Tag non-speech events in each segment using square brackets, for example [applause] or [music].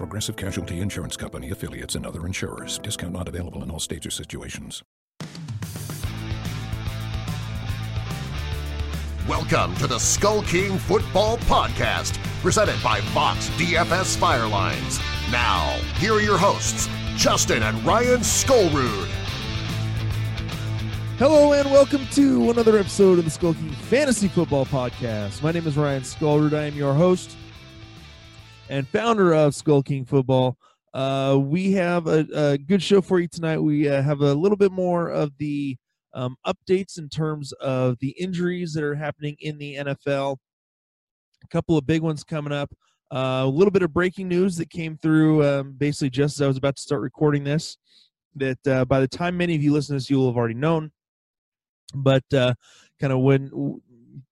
Progressive Casualty Insurance Company affiliates and other insurers. Discount not available in all states or situations. Welcome to the Skull King Football Podcast, presented by Fox DFS Firelines. Now, here are your hosts, Justin and Ryan Skullrood. Hello and welcome to another episode of the Skull King Fantasy Football Podcast. My name is Ryan Skullrood. I am your host and founder of Skull King Football. Uh, we have a, a, good show for you tonight. We uh, have a little bit more of the um, updates in terms of the injuries that are happening in the NFL. A couple of big ones coming up. Uh, a little bit of breaking news that came through um, basically just as I was about to start recording this. That uh, by the time many of you listen to this, you will have already known. But uh, kind of when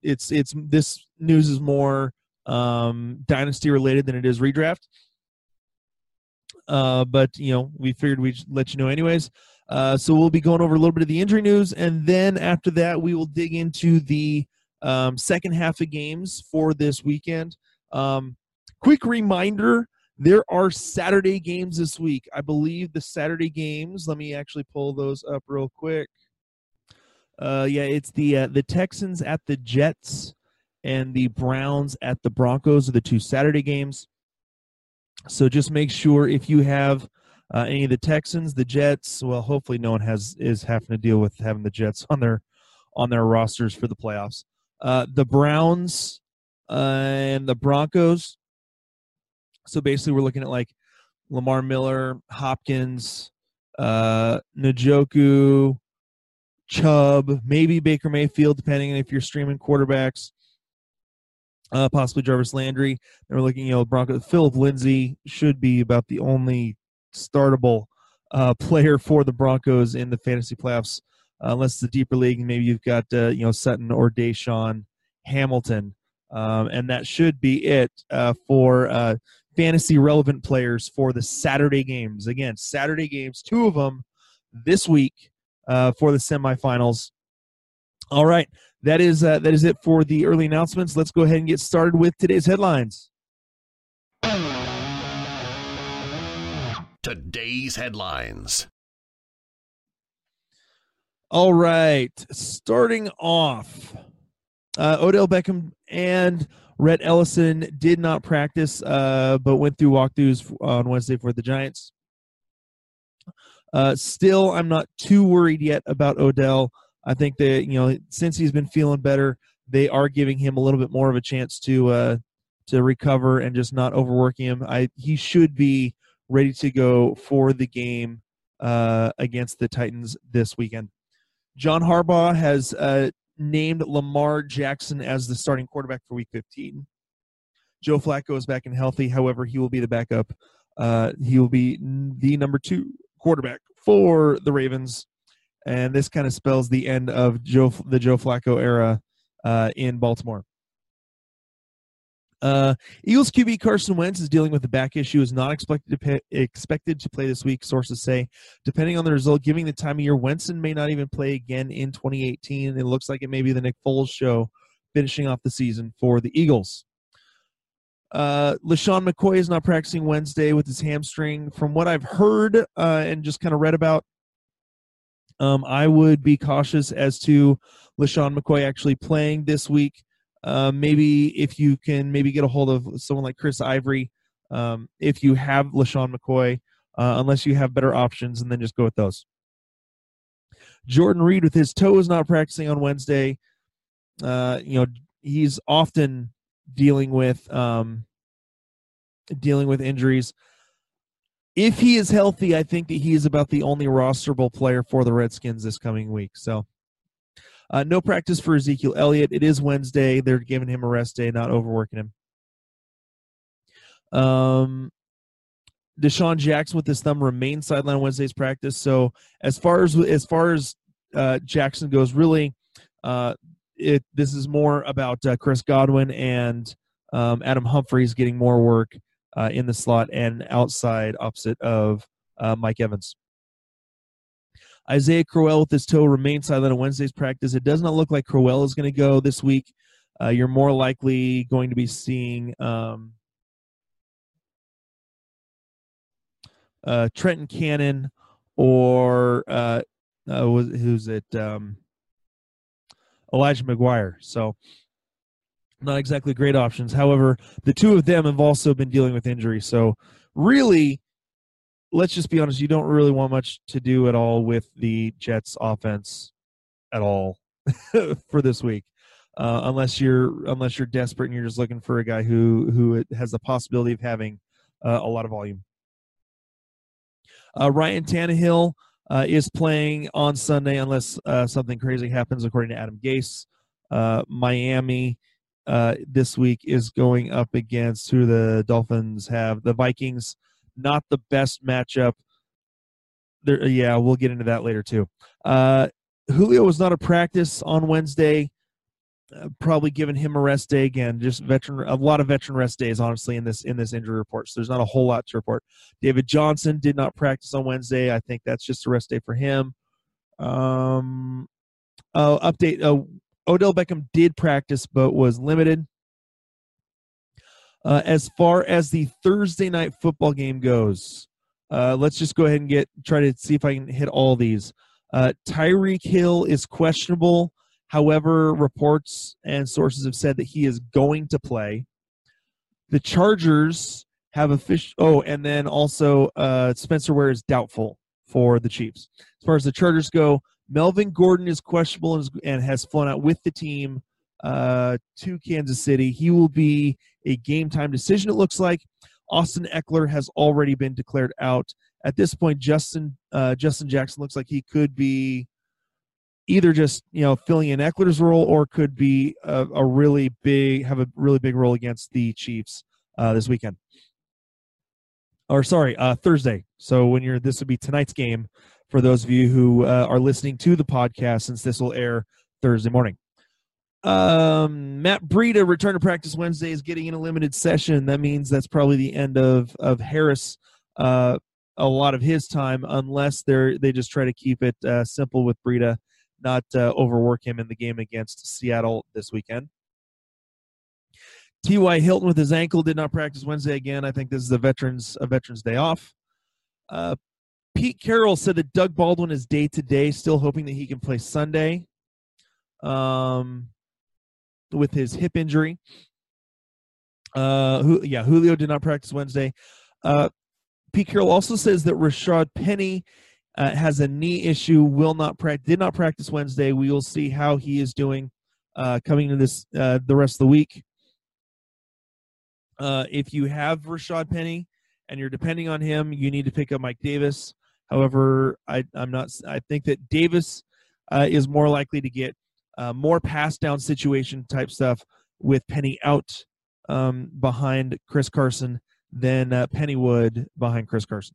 it's it's this news is more um, dynasty related than it is redraft. Uh, but you know, we figured we'd let you know anyways. Uh, so we'll be going over a little bit of the injury news, and then after that, we will dig into the um, second half of games for this weekend. Um, quick reminder: there are Saturday games this week. I believe the Saturday games. Let me actually pull those up real quick. Uh, yeah, it's the uh, the Texans at the Jets and the Browns at the Broncos are the two Saturday games. So just make sure if you have uh, any of the Texans, the Jets, well, hopefully no one has is having to deal with having the Jets on their on their rosters for the playoffs. Uh, the Browns uh, and the Broncos. So basically, we're looking at like Lamar Miller, Hopkins, uh, Njoku, Chubb, maybe Baker Mayfield, depending on if you're streaming quarterbacks uh, possibly Jarvis Landry. They were looking, you know, Bronco. Philip Lindsay should be about the only startable uh, [laughs] player for the Broncos in the fantasy playoffs, uh, unless it's a deeper league. Maybe you've got uh, you know Sutton or DaeSean Hamilton, um, and that should be it uh, for uh, fantasy relevant players for the Saturday games. Again, Saturday games, two of them this week for the semifinals. All right that is uh, that is it for the early announcements. Let's go ahead and get started with today's headlines. Today's headlines. All right, starting off, uh, Odell Beckham and Rhett Ellison did not practice, uh, but went through walkthroughs on Wednesday for the Giants. Uh, still, I'm not too worried yet about Odell. I think that you know since he's been feeling better, they are giving him a little bit more of a chance to uh, to recover and just not overworking him. I he should be ready to go for the game uh, against the Titans this weekend. John Harbaugh has uh, named Lamar Jackson as the starting quarterback for Week 15. Joe Flacco is back and healthy. However, he will be the backup. Uh, he will be the number two quarterback for the Ravens and this kind of spells the end of Joe the Joe Flacco era uh, in Baltimore. Uh, Eagles QB Carson Wentz is dealing with a back issue. Is not expected to pay, expected to play this week. Sources say, depending on the result, giving the time of year, Wentz may not even play again in 2018. It looks like it may be the Nick Foles show, finishing off the season for the Eagles. Uh, LeSean McCoy is not practicing Wednesday with his hamstring. From what I've heard uh, and just kind of read about, um, I would be cautious as to LeSean McCoy actually playing this week. Uh, maybe if you can maybe get a hold of someone like Chris Ivory, um, if you have LeSean McCoy, uh, unless you have better options, and then just go with those. Jordan Reed with his toes not practicing on Wednesday. Uh, you know he's often dealing with um, dealing with injuries if he is healthy, I think that he is about the only rosterable player for the Redskins this coming week. So, uh, no practice for Ezekiel Elliott. It is Wednesday. They're giving him a rest day, not overworking him. Um, DeSean Jackson with his thumb remains sideline Wednesday's practice. So as far as as far as uh, Jackson goes, really, uh, it this is more about uh, Chris Godwin and um, Adam Humphries getting more work uh, in the slot and outside opposite of uh, Mike Evans. Isaiah Crowell with his toe remains silent on Wednesday's practice. It does not look like Crowell is going to go this week. Uh, you're more likely going to be seeing um, uh, Trenton Cannon or uh, uh, who's it? Um, Elijah McGuire. So not exactly great options. However, the two of them have also been dealing with injury. So really, let's just be honest, you don't really want much to do at all with the Jets offense at all [laughs] for this week. Uh, unless you're unless you're desperate and you're just looking for a guy who who has the possibility of having uh, a lot of volume. Uh, Ryan Tannehill uh, is playing on Sunday unless uh, something crazy happens, according to Adam Gase. Uh, this week is going up against who the Dolphins have the Vikings not the best matchup. There, yeah, we'll get into that later too. Uh, Julio was not a practice on Wednesday. Uh, probably giving him a rest day again. Just veteran, a lot of veteran rest days, honestly, in this in this injury report. So there's not a whole lot to report. David Johnson did not practice on Wednesday. I think that's just a rest day for him. Um, uh, update: uh, Odell Beckham did practice, but was limited. Uh, as far as the Thursday night football game goes, uh, let's just go ahead and get try to see if I can hit all these. Uh, Tyreek Hill is questionable. However, reports and sources have said that he is going to play. The Chargers have fish. Oh, and then also uh, Spencer Ware is doubtful for the Chiefs. As far as the Chargers go, Melvin Gordon is questionable and, has flown out with the team uh, to Kansas City. He will be a game time decision, it looks like. Austin Ekeler has already been declared out. At this point, Justin uh, Justin Jackson looks like he could be either just you know filling in Ekeler's role or could be a, a really big have a really big role against the Chiefs uh, this weekend. Or sorry, uh, Thursday. So when you're this would be tonight's game for those of you who uh, are listening to the podcast since this will air Thursday morning. Um, Matt Breida return to practice Wednesday is getting in a limited session. That means that's probably the end of of Harris. Uh, a lot of his time, unless they're they just try to keep it uh, simple with Breida, not uh, overwork him in the game against Seattle this weekend. T.Y. Hilton with his ankle did not practice Wednesday again. I think this is a veterans a veterans day off. Uh, Pete Carroll said that Doug Baldwin is day to day, still hoping that he can play Sunday. Um, with his hip injury. Uh, who, yeah, Julio did not practice Wednesday. Uh, Pete Carroll also says that Rashad Penny uh, has a knee issue, will not practice, did not practice Wednesday. We will see how he is doing uh, coming to this uh, the rest of the week. Uh, if you have Rashad Penny and you're depending on him, you need to pick up Mike Davis. However, I, I'm not. I think that Davis uh, is more likely to get uh, more pass down situation type stuff with Penny out um, behind Chris Carson than uh, Pennywood behind Chris Carson.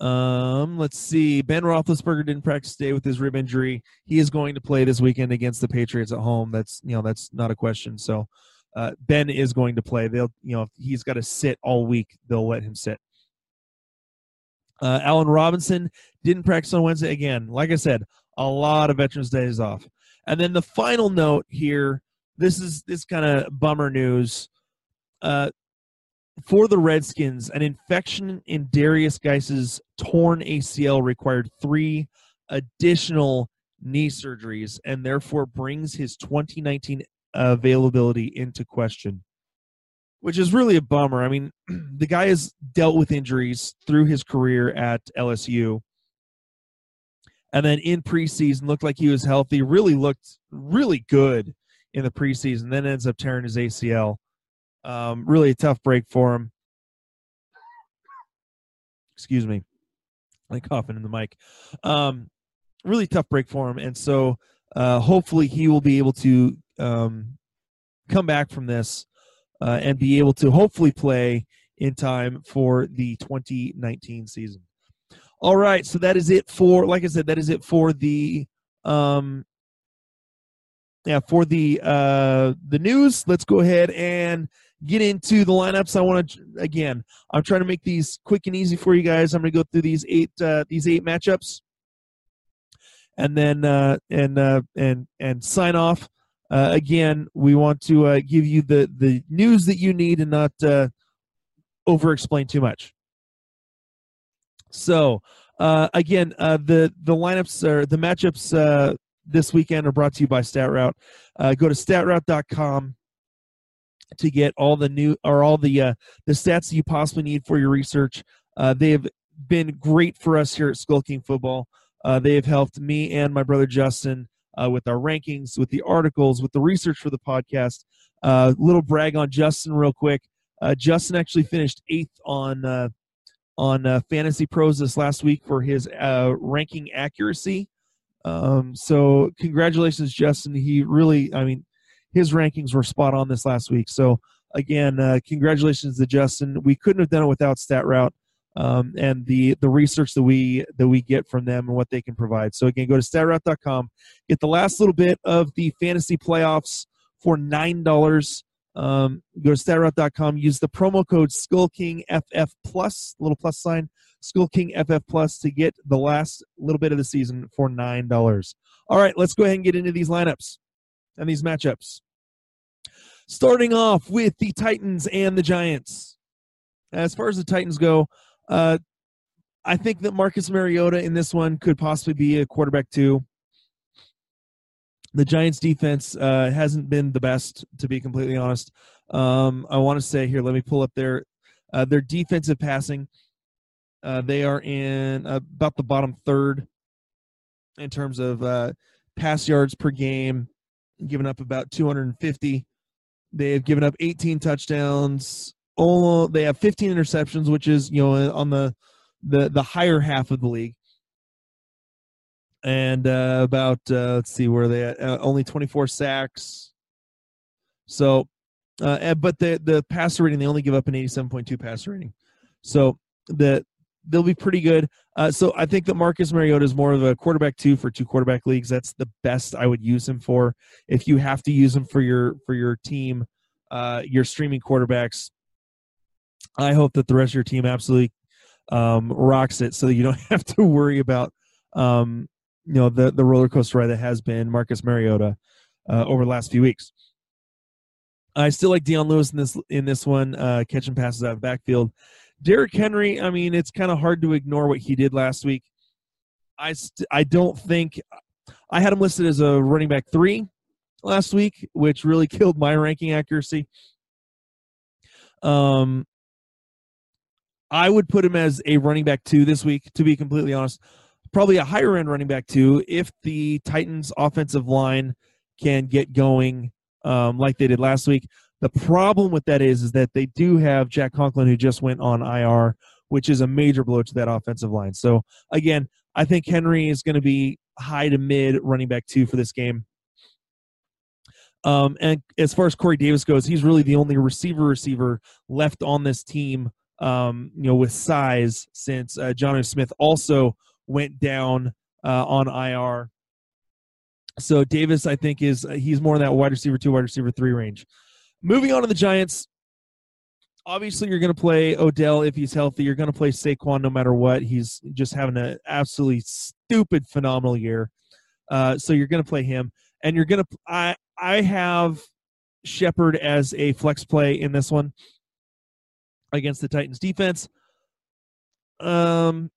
Um, let's see. Ben Roethlisberger didn't practice today with his rib injury. He is going to play this weekend against the Patriots at home. That's you know that's not a question. So uh, Ben is going to play. They'll you know if he's got to sit all week, they'll let him sit. Uh, Allen Robinson didn't practice on Wednesday again. Like I said, a lot of Veterans Days off. And then the final note here this is this kind of bummer news. Uh, for the Redskins, an infection in Darius Guice's torn ACL required three additional knee surgeries and therefore brings his 2019 availability into question, which is really a bummer. I mean, [clears throat] the guy has dealt with injuries through his career at LSU and then in preseason looked like he was healthy. Really looked really good in the preseason. Then ends up tearing his ACL. Um, really a tough break for him. Excuse me, like coughing in the mic. Um, really tough break for him, and so uh, hopefully he will be able to um, come back from this uh, and be able to hopefully play in time for the 2019 season. All right, so that is it for like I said that is it for the um yeah, for the uh the news. Let's go ahead and get into the lineups. I want to again, I'm trying to make these quick and easy for you guys. I'm going to go through these eight uh these eight matchups and then uh and uh and and sign off. Uh, again, we want to uh, give you the the news that you need and not uh, over explain too much. So, uh, again, uh, the the lineups or the matchups uh, this weekend are brought to you by StatRoute. Go to statroute.com to get all the new or all the the stats that you possibly need for your research. They have been great for us here at Skull King Football. They have helped me and my brother Justin uh, with our rankings, with the articles, with the research for the podcast. Uh, little brag on Justin, real quick. Uh, Justin actually finished eighth on uh, on uh, Fantasy Pros this last week for his uh, ranking accuracy. Um, so congratulations, Justin. He really, I mean, his rankings were spot on this last week. So again, congratulations to Justin. We couldn't have done it without StatRoute um, and the the research that we that we get from them and what they can provide. So again, go to statroute.com, get the last little bit of the fantasy playoffs for nine dollars. Um, go to statroute.com, use the promo code SkullKingFF plus, little plus sign, SkullKingFF plus to get the last little bit of the season for nine dollars. All right, let's go ahead and get into these lineups and these matchups. Starting off with the Titans and the Giants. As far as the Titans go, uh, I think that Marcus Mariota in this one could possibly be a quarterback too. The Giants' defense uh, hasn't been the best, to be completely honest. Um, I want to say here, let me pull up their uh, their defensive passing. Uh, they are in about the bottom third in terms of uh, pass yards per game, giving up about 250. They have given up 18 touchdowns, all they have 15 interceptions, which is you know on the the the higher half of the league, and uh, about uh, let's see where they at uh, only 24 sacks. So, uh, but the the passer rating they only give up an 87.2 passer rating, so the they'll be pretty good. Uh, so I think that Marcus Mariota is more of a quarterback two for two quarterback leagues. That's the best I would use him for. If you have to use him for your for your team, uh, your streaming quarterbacks, I hope that the rest of your team absolutely um, rocks it, so that you don't [laughs] have to worry about um, you know the the roller coaster ride that has been Marcus Mariota uh, over the last few weeks. I still like Dion Lewis in this in this one, uh, catching passes out of backfield. Derrick Henry, I mean, it's kind of hard to ignore what he did last week. I st- I don't think I had him listed as a running back three last week, which really [laughs] killed my ranking accuracy. Um, I would put him as a running back two this week, to be completely honest. Probably a higher end running back two if the Titans' offensive line can get going um, like they did last week. The problem with that is, is that they do have Jack Conklin who just went on IR, which is a major blow to that offensive line. So again, I think Henry is going to be high to mid running back two for this game. Um, and as far as Corey Davis goes, he's really the only receiver receiver left on this team um, you know, with size since uh, Jonnu Smith also went down uh, on IR. So Davis, I think, is uh, he's more in that wide receiver two, wide receiver three range. Moving on to the Giants. Obviously, you're going to play Odell if he's healthy. You're going to play Saquon no matter what. He's just having an absolutely stupid, phenomenal year. Uh, so you're going to play him, and you're going to. I I have Shepard as a flex play in this one against the Titans defense. Um,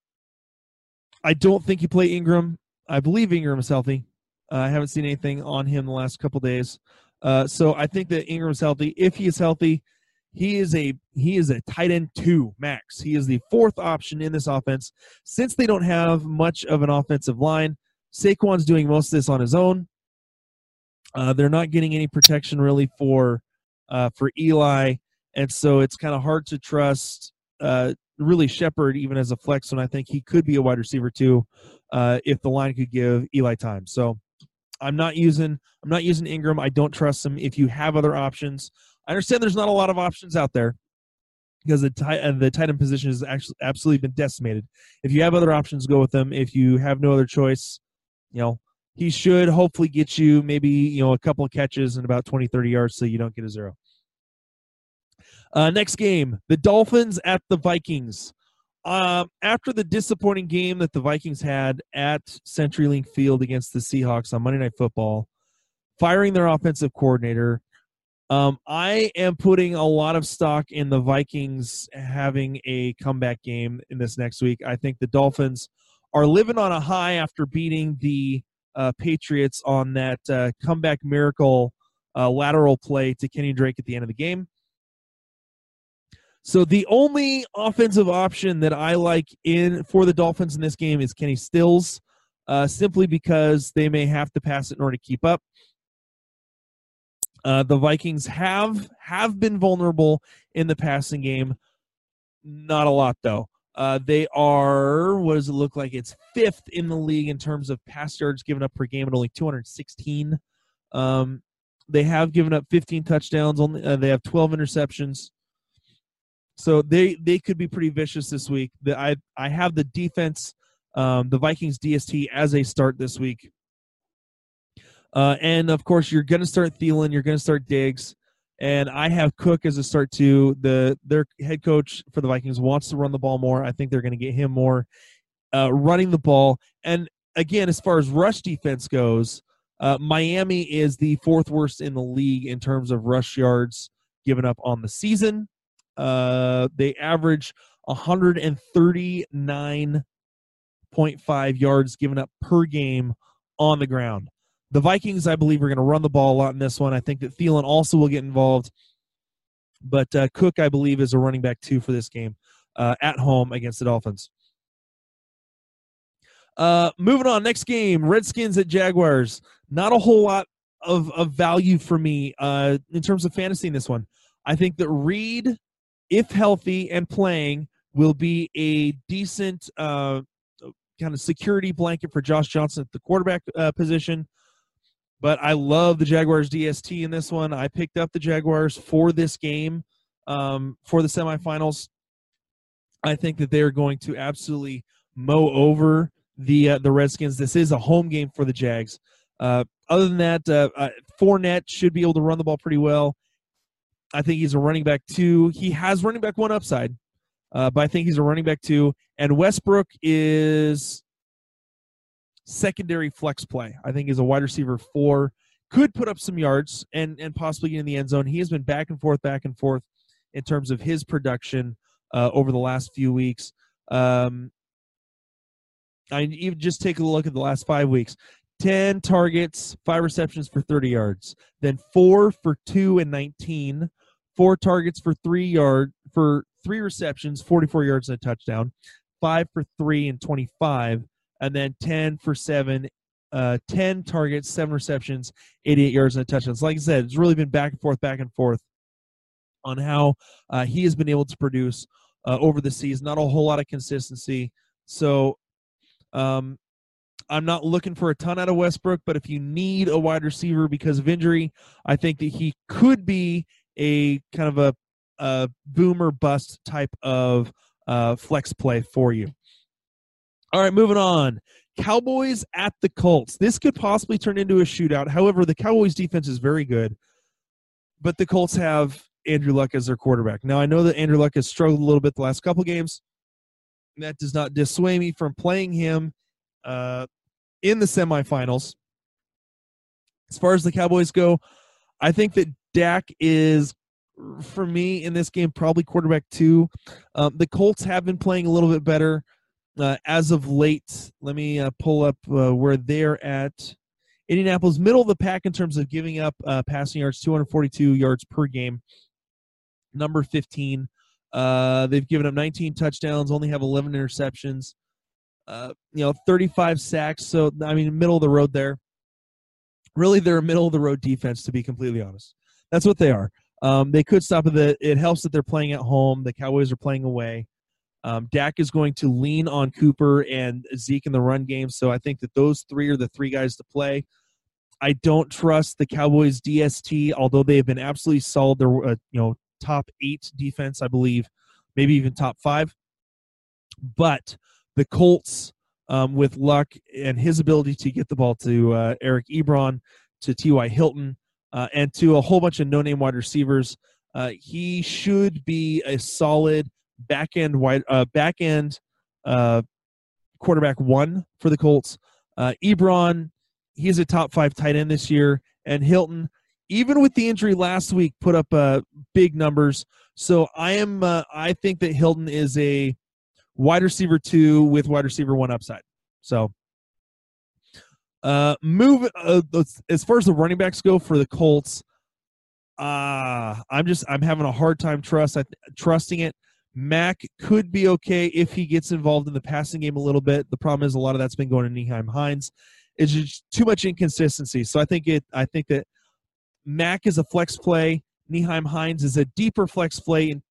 I don't think you play Ingram. I believe Ingram is healthy. Uh, I haven't seen anything on him the last couple days. Uh, so I think that Ingram's healthy. If he is healthy, he is a he is a tight end two max. He is the fourth option in this offense. Since they don't have much of an offensive line, Saquon's doing most of this on his own. Uh, they're not getting any protection really for uh, for Eli and so it's kind of hard to trust uh, really Shepard even as a flex when I think he could be a wide receiver too uh, if the line could give Eli time. So I'm not using I'm not using Ingram. I don't trust him. If you have other options, I understand there's not a lot of options out there. because the tight uh, the tight end position has actually absolutely been decimated. If you have other options, go with them. If you have no other choice, you know he should hopefully get you maybe you know a couple of catches and about 20 30 yards so you don't get a zero uh, next game the dolphins at the vikings um, after the disappointing game that the vikings had at centurylink field against the seahawks on monday night football firing their offensive coordinator um, i am putting a lot of stock in the vikings having a comeback game in this next week i think the dolphins are living on a high after beating the uh, Patriots on that uh, comeback miracle uh, lateral play to Kenny Drake at the end of the game. So the only offensive option that I like in for the Dolphins in this game is Kenny Stills, uh, simply because they may have to pass it in order to keep up. Uh, the Vikings have have been vulnerable in the passing game, not a lot though. Uh, they are, what does it look like? It's fifth in the league in terms of pass yards given up per game at only 216. Um, they have given up 15 touchdowns. Only uh, they have 12 interceptions. So they they could be pretty vicious this week. The, I I have the defense, um, the Vikings DST as a start this week. Uh, and of course, you're going to start Thielen. You're going to start Diggs and I have Cook as a start too. The their head coach for the Vikings wants to run the ball more. I think they're going to get him more uh, running the ball. And again, as far as rush defense goes, uh, Miami is the fourth worst in the league in terms of rush yards given up on the season. Uh, they average 139.5 yards given up per game on the ground. The Vikings, I believe, are going to run the ball a lot in this one. I think that Thielen also will get involved. But uh, Cook, I believe, is a running back two for this game uh, at home against the Dolphins. Uh, moving on, next game Redskins at Jaguars. Not a whole lot of, of value for me uh, in terms of fantasy in this one. I think that Reed, if healthy and playing, will be a decent uh, kind of security blanket for Josh Johnson at the quarterback uh, position. But I love the Jaguars DST in this one. I picked up the Jaguars for this game um, for the semifinals. I think that they are going to absolutely mow over the uh, the Redskins. This is a home game for the Jags. Uh, other than that, uh, uh, Fournette should be able to run the ball pretty well. I think he's a running back two. He has running back one upside, uh, but I think he's a running back two. And Westbrook is secondary flex play. I think he's a wide receiver four, could put up some yards and and possibly get in the end zone. He has been back and forth, back and forth in terms of his production uh, over the last few weeks. Um, I even just take a look at the last five weeks. 10 targets, five receptions for 30 yards, then four for two and 19, four targets for three yard for three receptions, 44 yards and a touchdown, five for three and 25, and then 10 for 7, uh, 10 targets, 7 receptions, 88 yards, and a touchdown. So like I said, it's really been back and forth, back and forth on how uh, he has been able to produce uh, over the season. Not a whole lot of consistency. So um, I'm not looking for a ton out of Westbrook, but if you need a wide receiver because of injury, I think that he could be a kind of a, a boomer bust type of uh, flex play for you. All right, moving on. Cowboys at the Colts. This could possibly turn into a shootout. However, the Cowboys defense is very good, but the Colts have Andrew Luck as their quarterback. Now, I know that Andrew Luck has struggled a little bit the last couple games. That does not dissuade me from playing him uh, in the semifinals. As far as the Cowboys go, I think that Dak is, for me in this game, probably quarterback two. Um, the Colts have been playing a little bit better uh, as of late, let me uh, pull up uh, where they're at. Indianapolis, middle of the pack in terms of giving up uh, passing yards, 242 yards per game. Number 15. Uh, they've given up 19 touchdowns, only have 11 interceptions. Uh, you know, 35 sacks. So I mean, middle of the road there. Really, they're a middle of the road defense, to be completely honest. That's what they are. Um, they could stop it. It helps that they're playing at home. The Cowboys are playing away. Um, Dak is going to lean on Cooper and Zeke in the run game, so I think that those three are the three guys to play. I don't trust the Cowboys DST, although they have been absolutely solid. They're uh, you know top eight defense, I believe, maybe even top five. But the Colts, um, with luck and his ability to get the ball to uh, Eric Ebron, to T.Y. Hilton, uh, and to a whole bunch of no-name wide receivers, uh, he should be a solid back end wide uh, back end uh, quarterback one for the Colts. Uh, Ebron, he's a top five tight end this year, and Hilton, even with the injury last week, put up uh, big numbers. So I am uh, I think that Hilton is a wide receiver two with wide receiver one upside. So uh move uh, as far as the running backs go for the Colts, uh I'm just I'm having a hard time trust I, trusting it. Mack could be okay if he gets involved in the passing game a little bit. The problem is a lot of that's been going to Nyheim Hines. It's just too much inconsistency. So I think it I think that Mack is a flex play. Nyheim Hines is a deeper flex play in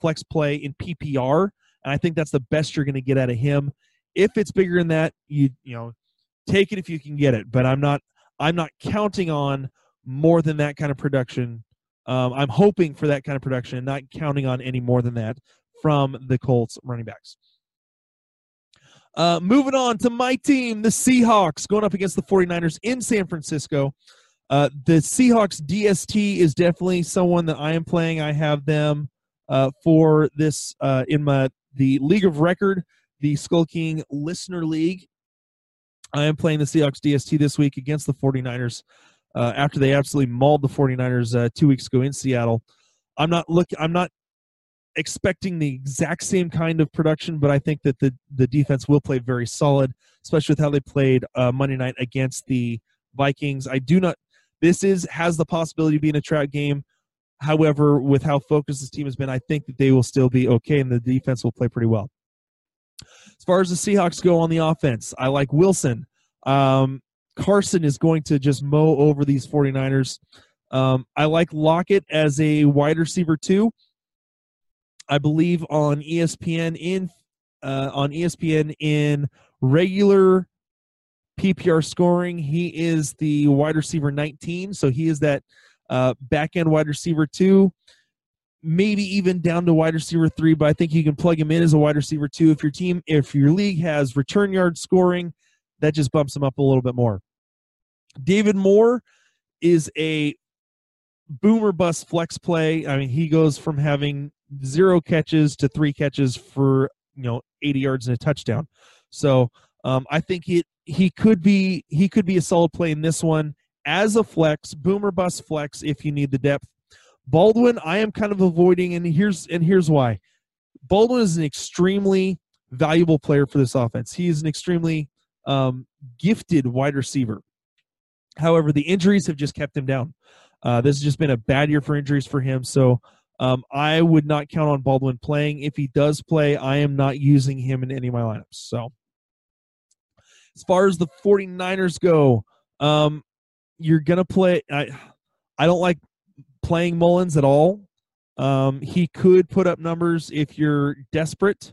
flex play in PPR, and I think that's the best you're going to get out of him. If it's bigger than that, you you know, take it if you can get it. But I'm not I'm not counting on more than that kind of production. Um, I'm hoping for that kind of production, not counting on any more than that from the Colts running backs. Uh, moving on to my team, the Seahawks, going up against the 49ers in San Francisco. Uh, the Seahawks DST is definitely someone that I am playing. I have them uh, for this uh, in my the League of Record, the Skull King Listener League. I am playing the Seahawks DST this week against the 49ers uh, after they absolutely mauled the 49ers uh, two weeks ago in Seattle. I'm not look. I'm not expecting the exact same kind of production, but I think that the the defense will play very solid, especially with how they played uh, Monday night against the Vikings. I do not this is has the possibility of being a trap game. However, with how focused this team has been, I think that they will still be okay and the defense will play pretty well. As far as the Seahawks go on the offense, I like Wilson. Um, Carson is going to just mow over these 49ers. Um, I like Lockett as a wide receiver too. I believe on ESPN in uh, on ESPN in regular PPR scoring, he is the wide receiver 19, so he is that uh, back end wide receiver two, maybe even down to wide receiver three. But I think you can plug him in as a wide receiver two if your team, if your league has return yard scoring, that just bumps him up a little bit more. David Moore is a boomer bust flex play. I mean, he goes from having zero catches to three catches for you know 80 yards and a touchdown. So um, I think it he could be he could be a solid play in this one as a flex, boomer bust flex if you need the depth. Baldwin, I am kind of avoiding, and here's and here's why. Baldwin is an extremely valuable player for this offense. He is an extremely um, gifted wide receiver. However, the injuries have just kept him down. Uh, this has just been a bad year for injuries for him. So um, I would not count on Baldwin playing. If he does play, I am not using him in any of my lineups. So as far as the 49ers go, um, you're going to play. I, I don't like playing Mullens at all. Um, he could put up numbers if you're desperate.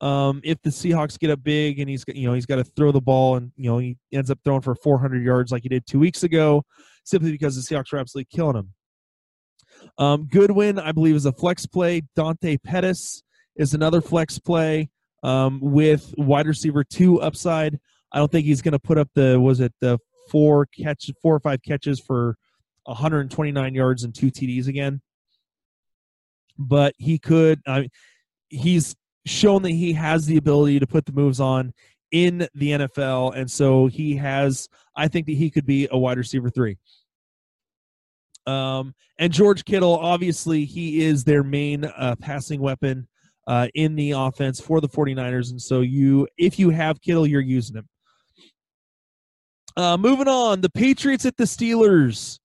Um, if the Seahawks get up big and he's you know he's got to throw the ball and you know he ends up throwing for 400 yards like he did two weeks ago, simply because the Seahawks are absolutely killing him. Um, Goodwin, I believe, is a flex play. Dante Pettis is another flex play um, with wide receiver two upside. I don't think he's going to put up the was it the four catch four or five catches for 129 yards and two TDs again. But he could. I mean, he's shown that he has the ability to put the moves on in the NFL, and so he has. I think that he could be a wide receiver three. Um, and George Kittle, obviously, he is their main uh, passing weapon uh, in the offense for the 49ers. And so you, if you have Kittle, you're using him. Uh, moving on, the Patriots at the Steelers.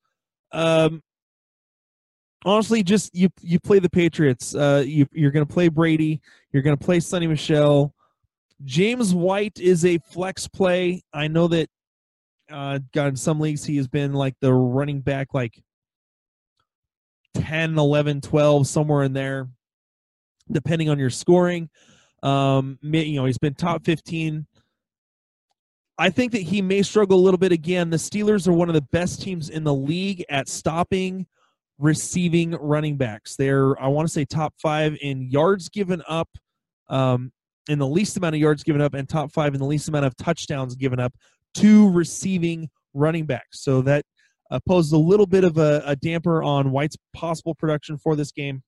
Um, honestly, just you you play the Patriots. Uh, you you're going to play Brady. You're going to play Sony Michel. James White is a flex play. I know that. Uh, God, in some leagues he has been like the running back, like 10, 11, 12, somewhere in there, depending on your scoring. Um, you know, he's been top 15 I think that he may struggle a little bit again. The Steelers are one of the best teams in the league at stopping receiving running backs. They're, I want to say, top five in yards given up, um, in the least amount of yards given up, and top five in the least amount of touchdowns given up to receiving running backs. So that uh, posed a little bit of a, a damper on White's possible production for this game.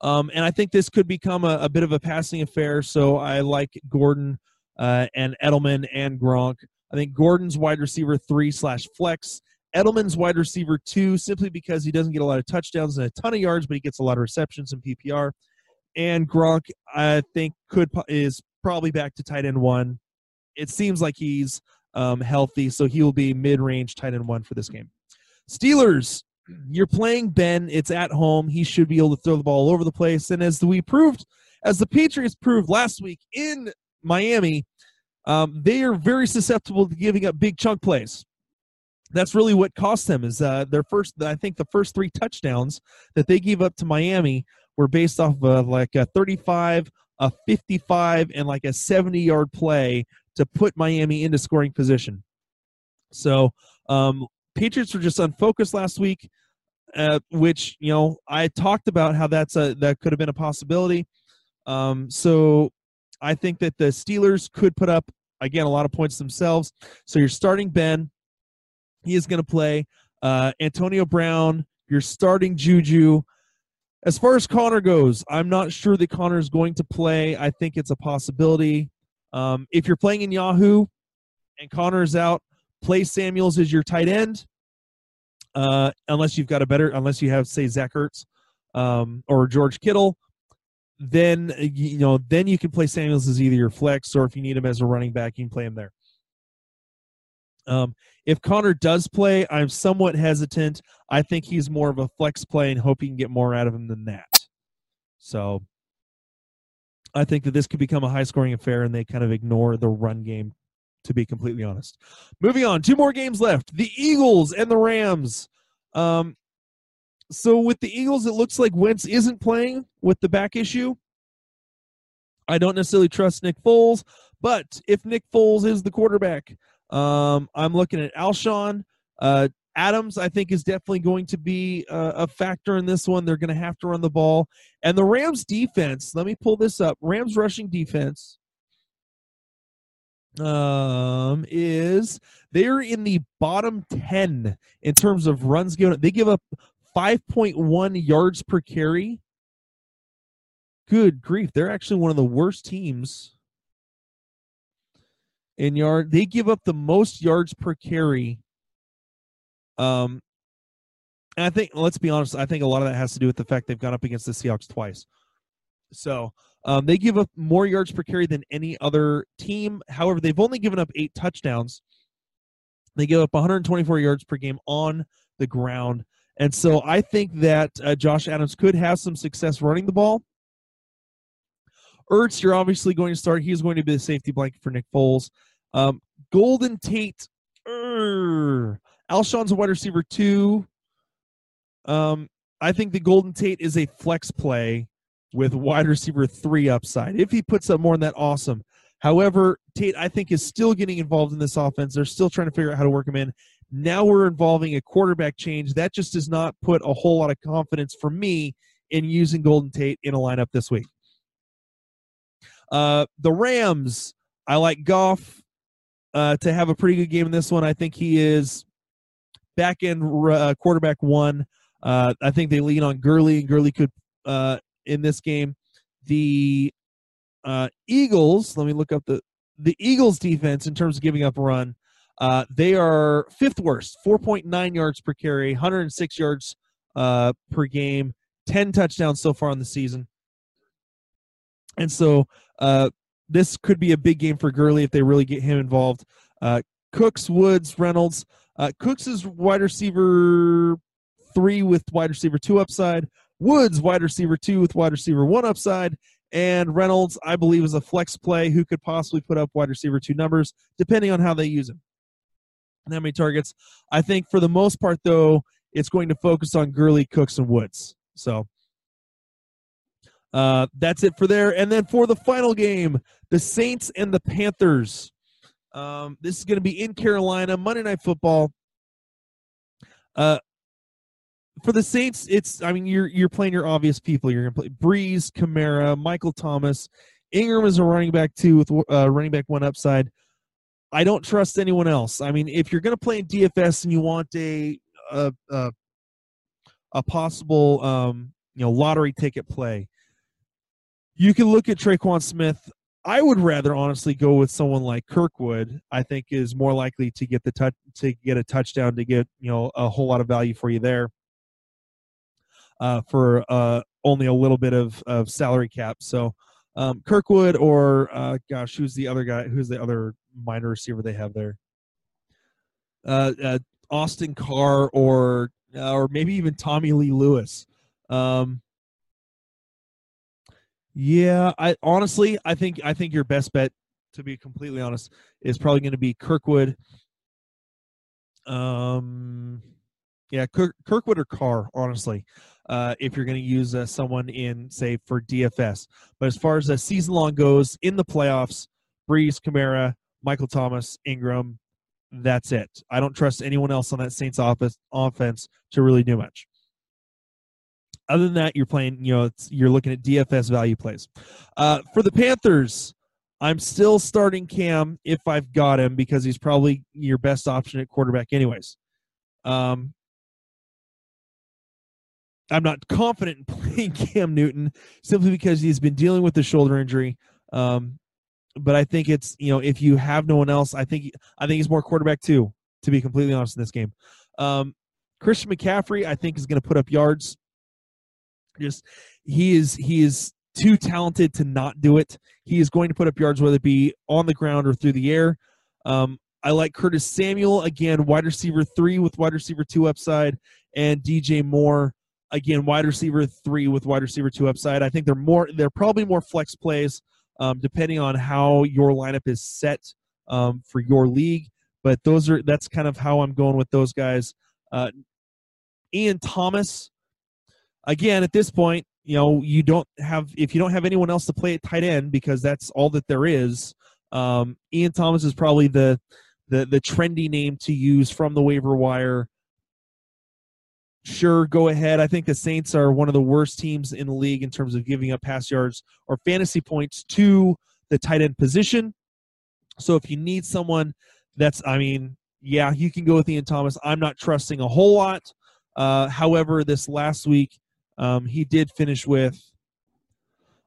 Um, and I think this could become a, a, bit of a passing affair. So I like Gordon uh, and Edelman and Gronk. I think Gordon's wide receiver three slash flex. Edelman's wide receiver two, simply because he doesn't get a lot of touchdowns and a ton of yards, but he gets a lot of receptions in PPR. And Gronk, I think, could is probably back to tight end one. It seems like he's um, healthy, so he will be mid range tight end one for this game. Steelers, you're playing Ben. It's at home. He should be able to throw the ball all over the place. And as we proved, as the Patriots proved last week in Miami, um, they are very susceptible to giving up big chunk plays. That's really what cost them is uh, their first. I think the first three touchdowns that they gave up to Miami were based off of like a 35, a 55, and like a 70 yard play to put Miami into scoring position. So um, Patriots were just unfocused last week, uh, which you know I talked about how that's a that could have been a possibility. Um, so I think that the Steelers could put up again a lot of points themselves. So you're starting Ben, he is going to play uh, Antonio Brown. You're starting Juju. As far as Conner goes, I'm not sure that Conner is going to play. I think it's a possibility. Um, if you're playing in Yahoo and Conner is out, play Samuels as your tight end. Uh, unless you've got a better, unless you have say Zach Ertz um, or George Kittle, then you know then you can play Samuels as either your flex or if you need him as a running back, you can play him there. Um, if Conner does play, I'm somewhat hesitant. I think he's more of a flex play and hope you can get more out of him than that. So I think that this could become a high scoring affair and they kind of ignore the run game, to be completely honest. Moving on, two more games left the Eagles and the Rams. Um, so with the Eagles, it looks like Wentz isn't playing with the back issue. I don't necessarily trust Nick Foles, but if Nick Foles is the quarterback, um, I'm looking at Alshon. Uh, Adams, I think, is definitely going to be a, a factor in this one. They're going to have to run the ball. And the Rams defense, let me pull this up. Rams rushing defense um is they're in the bottom 10 in terms of runs given they give up 5.1 yards per carry good grief they're actually one of the worst teams in yard. They give up the most yards per carry. Um, and I think let's be honest, I think a lot of that has to do with the fact they've gone up against the Seahawks twice. So um, they give up more yards per carry than any other team. However, they've only given up eight touchdowns. They give up 124 yards per game on the ground. And so I think that uh, Josh Adams could have some success running the ball. Ertz, you're obviously going to start. He's going to be the safety blanket for Nick Foles. Um, Golden Tate, er, Alshon's a wide receiver too. Um, I think the Golden Tate is a flex play with wide receiver three upside. If he puts up more than that, awesome. However, Tate, I think, is still getting involved in this offense. They're still trying to figure out how to work him in. Now we're involving a quarterback change. That just does not put a whole lot of confidence for me in using Golden Tate in a lineup this week. Uh, the Rams, I like Goff uh, to have a pretty good game in this one. I think he is back end uh, quarterback one. Uh, I think they lean on Gurley, and Gurley could uh, in this game. The uh, Eagles, let me look up the the Eagles defense in terms of giving up a run. Uh, they are fifth worst, 4.9 yards per carry, 106 yards uh, per game, 10 touchdowns so far on the season. And so uh, this could be a big game for Gurley if they really get him involved. Uh, Cooks, Woods, Reynolds. Uh, Cooks is wide receiver three with wide receiver two upside. Woods, wide receiver two with wide receiver one upside. And Reynolds, I believe, is a flex play who could possibly put up wide receiver two numbers, depending on how they use him. And how many targets. I think for the most part, though, it's going to focus on Gurley, Cooks, and Woods. So uh, that's it for there. And then for the final game, the Saints and the Panthers. Um, this is going to be in Carolina, Monday Night Football. Uh, for the Saints, it's I mean you're you're playing your obvious people. You're gonna play Brees, Kamara, Michael Thomas, Ingram is a running back two with uh, running back one upside. I don't trust anyone else. I mean, if you're gonna play in DFS and you want a a a, a possible um, you know lottery ticket play, you can look at Tre'Quan Smith. I would rather honestly go with someone like Kirkwood. I think is more likely to get the touch to get a touchdown to get you know a whole lot of value for you there uh, for uh, only a little bit of, of salary cap. So um, Kirkwood or uh, gosh, who's the other guy? Who's the other minor receiver they have there? Uh, uh, Austin Carr or uh, or maybe even Tommy Lee Lewis. Um, yeah, I honestly, I think I think your best bet, to be completely honest, is probably going to be Kirkwood. Um, yeah, Kirk, Kirkwood or Carr, honestly uh, if you're going to use uh, someone in, say, for DFS. But as far as the season long goes, in the playoffs, Brees, Kamara, Michael Thomas, Ingram, that's it. I don't trust anyone else on that Saints office, offense to really do much. Other than that, you're playing, you know, you're looking at DFS value plays. Uh, for the Panthers, I'm still starting Cam if I've got him because he's probably your best option at quarterback, anyways. Um, I'm not confident in [laughs] playing Cam Newton simply because he's been dealing with the shoulder injury. Um, but I think it's you know if you have no one else, I think I think he's more quarterback too. To be completely honest, in this game, um, Christian McCaffrey I think is going to put up yards. Just he is he is too talented to not do it. He is going to put up yards whether it be on the ground or through the air. Um, I like Curtis Samuel again, wide receiver three with wide receiver two upside, and DJ Moore again, wide receiver three with wide receiver two upside. I think they're more they're probably more flex plays um, depending on how your lineup is set um, for your league. But those are that's kind of how I'm going with those guys. Uh, Ian Thomas, again at this point, you know you don't have if you don't have anyone else to play at tight end because that's all that there is. Um, Ian Thomas is probably the the the trendy name to use from the waiver wire sure, go ahead. I think the Saints are one of the worst teams in the league in terms of giving up pass yards or fantasy points to the tight end position. So if you need someone that's, I mean, yeah, you can go with Ian Thomas. I'm not trusting a whole lot. Uh, however, this last week, um, he did finish with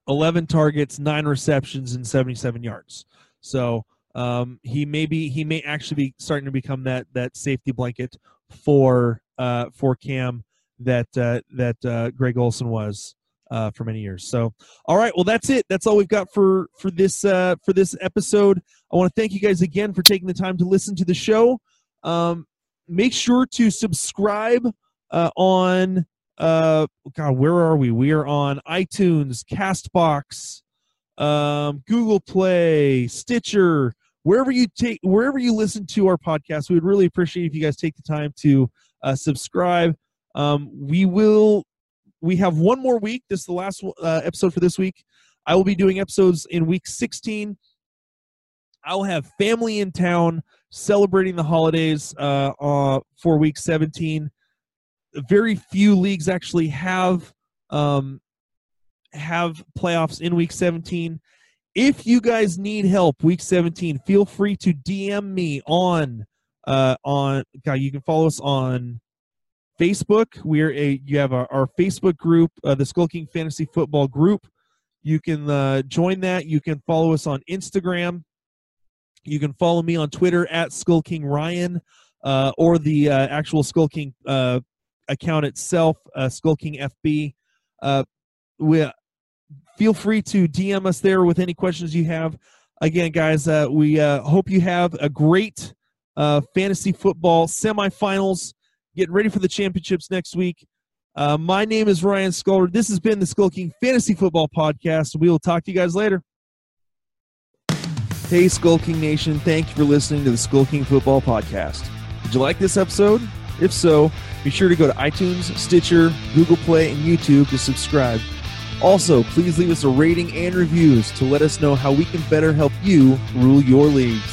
11 targets, nine receptions, and 77 yards. So um, he may be he may actually be starting to become that that safety blanket for uh, for Cam that uh, that uh, Greg Olsen was uh, for many years. So, all right, well that's it. That's all we've got for for this uh, for this episode. I want to thank you guys again for taking the time to listen to the show. Um, make sure to subscribe uh, on uh, God. Where are we? We are on iTunes, Castbox, um, Google Play, Stitcher wherever you take wherever you listen to our podcast we would really appreciate if you guys take the time to uh, subscribe. Um, we will we have one more week. This is the last uh, episode for this week. I will be doing episodes in week 16 i'll have family in town celebrating the holidays uh, uh for week 17 very few leagues actually have um, have playoffs in week 17 if you guys need help week 17 feel free to dm me on uh on god you can follow us on facebook. We're a you have our, our facebook group uh, the skull king fantasy football group. You can uh, join that. You can follow us on instagram. You can follow me on twitter at skull king ryan uh, or the uh, actual skull king uh, account itself uh, skull king fb uh, we feel free to DM us there with any questions you have. Again, guys, uh, we uh, hope you have a great uh, fantasy football semifinals. Getting ready for the championships next week. Uh, my name is Ryan Sculler. This has been the Skull King Fantasy Football Podcast. We will talk to you guys later. Hey, Skull King Nation. Thank you for listening to the Skull King Football Podcast. Did you like this episode? If so, be sure to go to iTunes, Stitcher, Google Play, and YouTube to subscribe. Also, please leave us a rating and reviews to let us know how we can better help you rule your leagues.